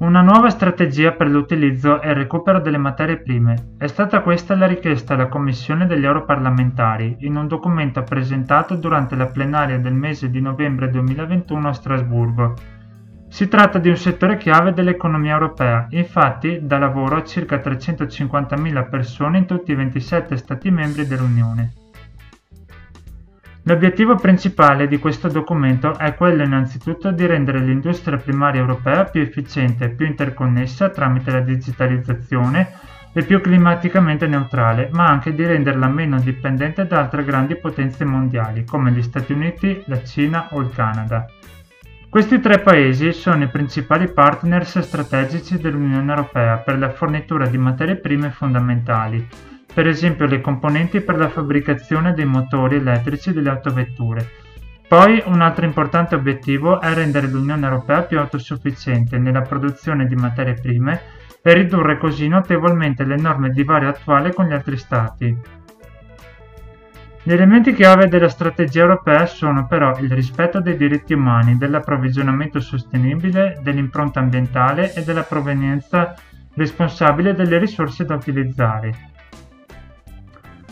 Una nuova strategia per l'utilizzo e il recupero delle materie prime. È stata questa la richiesta alla Commissione degli europarlamentari in un documento presentato durante la plenaria del mese di novembre 2021 a Strasburgo. Si tratta di un settore chiave dell'economia europea, infatti dà lavoro a circa 350.000 persone in tutti i 27 Stati membri dell'Unione. L'obiettivo principale di questo documento è quello innanzitutto di rendere l'industria primaria europea più efficiente e più interconnessa tramite la digitalizzazione e più climaticamente neutrale, ma anche di renderla meno dipendente da altre grandi potenze mondiali come gli Stati Uniti, la Cina o il Canada. Questi tre paesi sono i principali partners strategici dell'Unione Europea per la fornitura di materie prime fondamentali, per esempio le componenti per la fabbricazione dei motori elettrici delle autovetture. Poi un altro importante obiettivo è rendere l'Unione Europea più autosufficiente nella produzione di materie prime e ridurre così notevolmente l'enorme divario attuale con gli altri Stati. Gli elementi chiave della strategia europea sono però il rispetto dei diritti umani, dell'approvvigionamento sostenibile, dell'impronta ambientale e della provenienza responsabile delle risorse da utilizzare.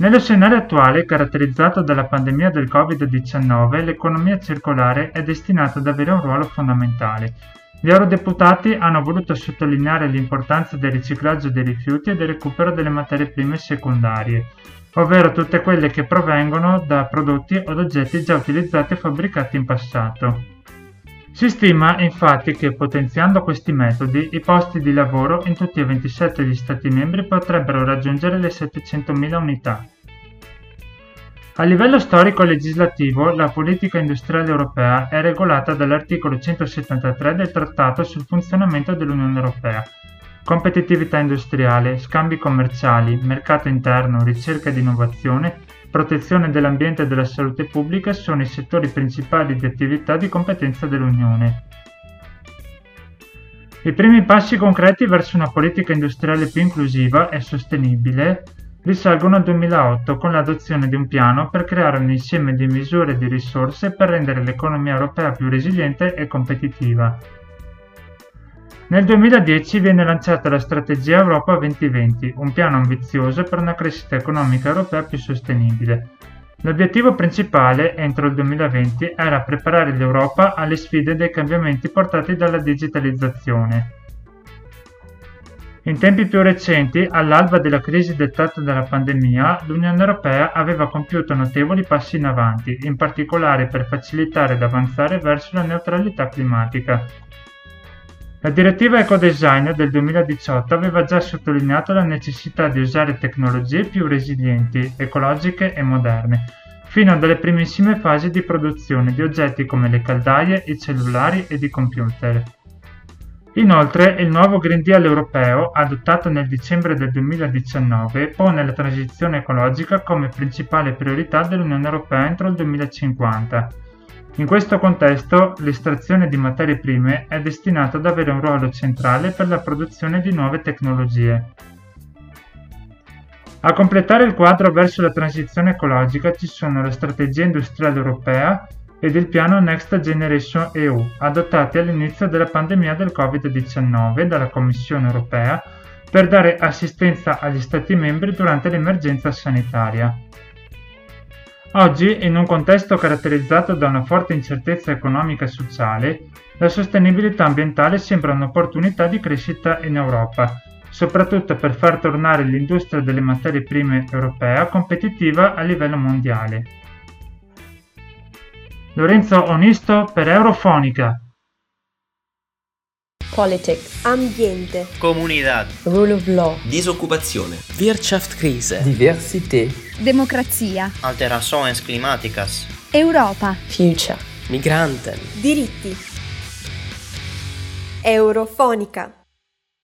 Nello scenario attuale, caratterizzato dalla pandemia del Covid-19, l'economia circolare è destinata ad avere un ruolo fondamentale. Gli eurodeputati hanno voluto sottolineare l'importanza del riciclaggio dei rifiuti e del recupero delle materie prime secondarie, ovvero tutte quelle che provengono da prodotti o oggetti già utilizzati o fabbricati in passato. Si stima infatti che potenziando questi metodi i posti di lavoro in tutti e 27 gli Stati membri potrebbero raggiungere le 700.000 unità. A livello storico-legislativo, la politica industriale europea è regolata dall'articolo 173 del Trattato sul funzionamento dell'Unione Europea. Competitività industriale, scambi commerciali, mercato interno, ricerca ed innovazione, protezione dell'ambiente e della salute pubblica sono i settori principali di attività di competenza dell'Unione. I primi passi concreti verso una politica industriale più inclusiva e sostenibile risalgono al 2008 con l'adozione di un piano per creare un insieme di misure e di risorse per rendere l'economia europea più resiliente e competitiva. Nel 2010 viene lanciata la strategia Europa 2020, un piano ambizioso per una crescita economica europea più sostenibile. L'obiettivo principale, entro il 2020, era preparare l'Europa alle sfide dei cambiamenti portati dalla digitalizzazione. In tempi più recenti, all'alba della crisi dettata dalla pandemia, l'Unione Europea aveva compiuto notevoli passi in avanti, in particolare per facilitare ed avanzare verso la neutralità climatica. La direttiva Ecodesign del 2018 aveva già sottolineato la necessità di usare tecnologie più resilienti, ecologiche e moderne, fino alle primissime fasi di produzione di oggetti come le caldaie, i cellulari ed i computer. Inoltre, il nuovo Green Deal europeo, adottato nel dicembre del 2019, pone la transizione ecologica come principale priorità dell'Unione Europea entro il 2050. In questo contesto, l'estrazione di materie prime è destinata ad avere un ruolo centrale per la produzione di nuove tecnologie. A completare il quadro verso la transizione ecologica ci sono la strategia industriale europea e del piano Next Generation EU, adottati all'inizio della pandemia del Covid-19 dalla Commissione europea per dare assistenza agli Stati membri durante l'emergenza sanitaria. Oggi, in un contesto caratterizzato da una forte incertezza economica e sociale, la sostenibilità ambientale sembra un'opportunità di crescita in Europa, soprattutto per far tornare l'industria delle materie prime europea competitiva a livello mondiale. Lorenzo Onisto per Eurofonica. Politics, ambiente, comunità, rule of law, disoccupazione, Wirtschaftskrise, diversità, democrazia, alterações climáticas, Europa, future. migranten. diritti. Eurofonica.